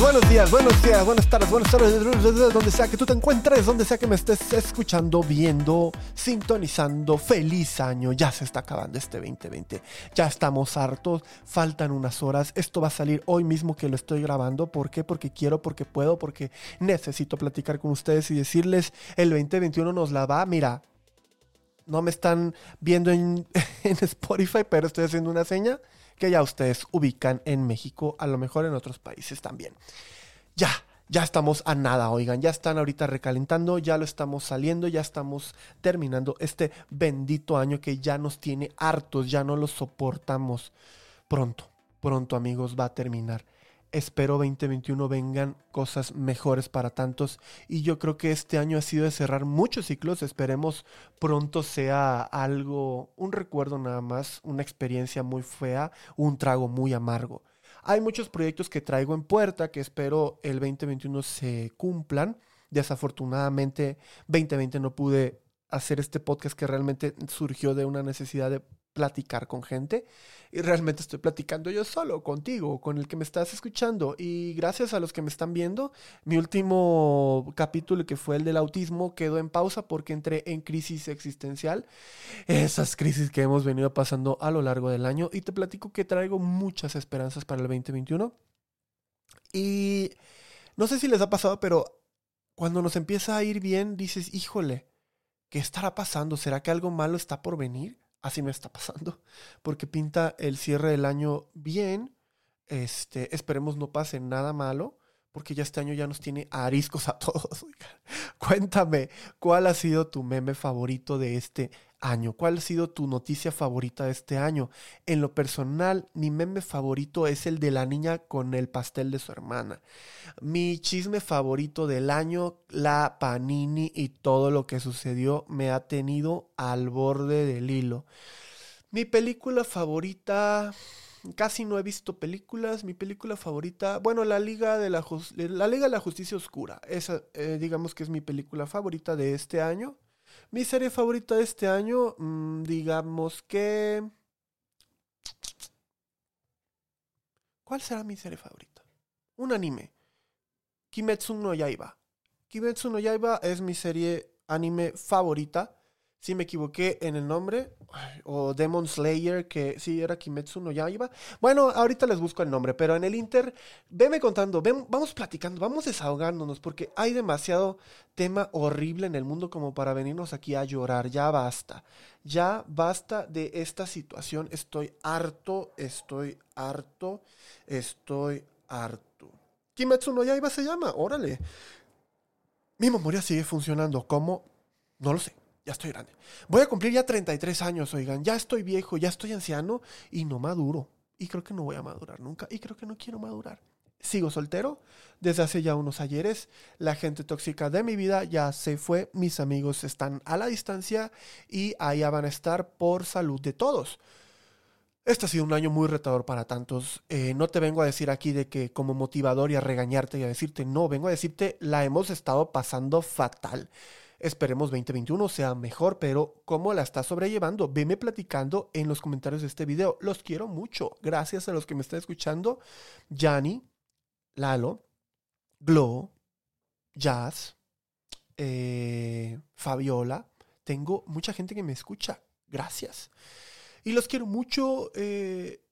buenos días, buenos días, buenas tardes, buenas tardes, donde sea que tú te encuentres, donde sea que me estés escuchando, viendo, sintonizando. Feliz año, ya se está acabando este 2020. Ya estamos hartos, faltan unas horas. Esto va a salir hoy mismo que lo estoy grabando. ¿Por qué? Porque quiero, porque puedo, porque necesito platicar con ustedes y decirles, el 2021 nos la va, mira, no me están viendo en, en Spotify, pero estoy haciendo una seña que ya ustedes ubican en México, a lo mejor en otros países también. Ya, ya estamos a nada, oigan, ya están ahorita recalentando, ya lo estamos saliendo, ya estamos terminando este bendito año que ya nos tiene hartos, ya no lo soportamos. Pronto, pronto amigos, va a terminar. Espero 2021 vengan cosas mejores para tantos y yo creo que este año ha sido de cerrar muchos ciclos. Esperemos pronto sea algo, un recuerdo nada más, una experiencia muy fea, un trago muy amargo. Hay muchos proyectos que traigo en puerta que espero el 2021 se cumplan. Desafortunadamente 2020 no pude hacer este podcast que realmente surgió de una necesidad de platicar con gente y realmente estoy platicando yo solo contigo, con el que me estás escuchando y gracias a los que me están viendo, mi último capítulo que fue el del autismo quedó en pausa porque entré en crisis existencial, esas crisis que hemos venido pasando a lo largo del año y te platico que traigo muchas esperanzas para el 2021 y no sé si les ha pasado, pero cuando nos empieza a ir bien dices, híjole, ¿qué estará pasando? ¿Será que algo malo está por venir? Así me está pasando, porque pinta el cierre del año bien, este, esperemos no pase nada malo, porque ya este año ya nos tiene ariscos a todos. Cuéntame, ¿cuál ha sido tu meme favorito de este año? ¿Cuál ha sido tu noticia favorita de este año? En lo personal, mi meme favorito es el de la niña con el pastel de su hermana. Mi chisme favorito del año, la panini y todo lo que sucedió me ha tenido al borde del hilo. Mi película favorita casi no he visto películas. Mi película favorita, bueno, La Liga de la, la, Liga de la Justicia Oscura. Esa, eh, digamos que es mi película favorita de este año. Mi serie favorita de este año, mm, digamos que... ¿Cuál será mi serie favorita? Un anime. Kimetsu no Yaiba. Kimetsu no Yaiba es mi serie anime favorita si me equivoqué en el nombre, o Demon Slayer, que sí era Kimetsu no Yaiba. Bueno, ahorita les busco el nombre, pero en el Inter, veme contando, ven, vamos platicando, vamos desahogándonos, porque hay demasiado tema horrible en el mundo como para venirnos aquí a llorar. Ya basta, ya basta de esta situación. Estoy harto, estoy harto, estoy harto. Kimetsu no Yaiba se llama, órale. Mi memoria sigue funcionando, ¿cómo? No lo sé ya estoy grande. Voy a cumplir ya 33 años, oigan, ya estoy viejo, ya estoy anciano y no maduro. Y creo que no voy a madurar nunca y creo que no quiero madurar. Sigo soltero desde hace ya unos ayeres. La gente tóxica de mi vida ya se fue. Mis amigos están a la distancia y allá van a estar por salud de todos. Este ha sido un año muy retador para tantos. Eh, no te vengo a decir aquí de que como motivador y a regañarte y a decirte, no, vengo a decirte, la hemos estado pasando fatal. Esperemos 2021 sea mejor, pero ¿cómo la está sobrellevando? Veme platicando en los comentarios de este video. Los quiero mucho. Gracias a los que me están escuchando. Yanni, Lalo, Glow, Jazz, eh, Fabiola. Tengo mucha gente que me escucha. Gracias. Y los quiero mucho. Eh,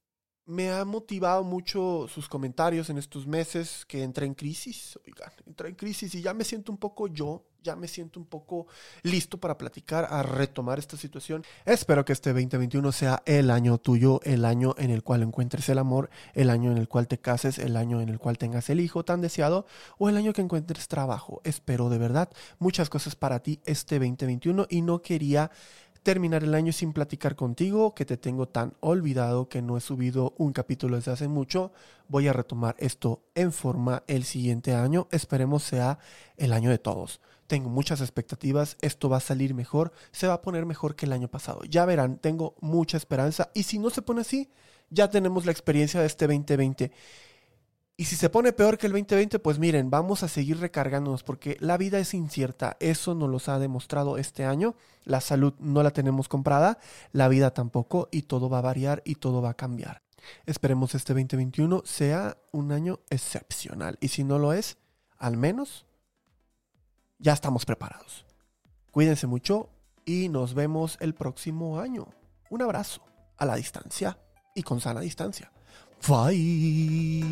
me ha motivado mucho sus comentarios en estos meses que entré en crisis. Oigan, entré en crisis y ya me siento un poco yo, ya me siento un poco listo para platicar, a retomar esta situación. Espero que este 2021 sea el año tuyo, el año en el cual encuentres el amor, el año en el cual te cases, el año en el cual tengas el hijo tan deseado o el año que encuentres trabajo. Espero de verdad muchas cosas para ti este 2021 y no quería terminar el año sin platicar contigo, que te tengo tan olvidado que no he subido un capítulo desde hace mucho. Voy a retomar esto en forma el siguiente año. Esperemos sea el año de todos. Tengo muchas expectativas, esto va a salir mejor, se va a poner mejor que el año pasado. Ya verán, tengo mucha esperanza y si no se pone así, ya tenemos la experiencia de este 2020. Y si se pone peor que el 2020, pues miren, vamos a seguir recargándonos porque la vida es incierta. Eso nos lo ha demostrado este año. La salud no la tenemos comprada, la vida tampoco y todo va a variar y todo va a cambiar. Esperemos este 2021 sea un año excepcional. Y si no lo es, al menos ya estamos preparados. Cuídense mucho y nos vemos el próximo año. Un abrazo a la distancia y con sana distancia. Bye.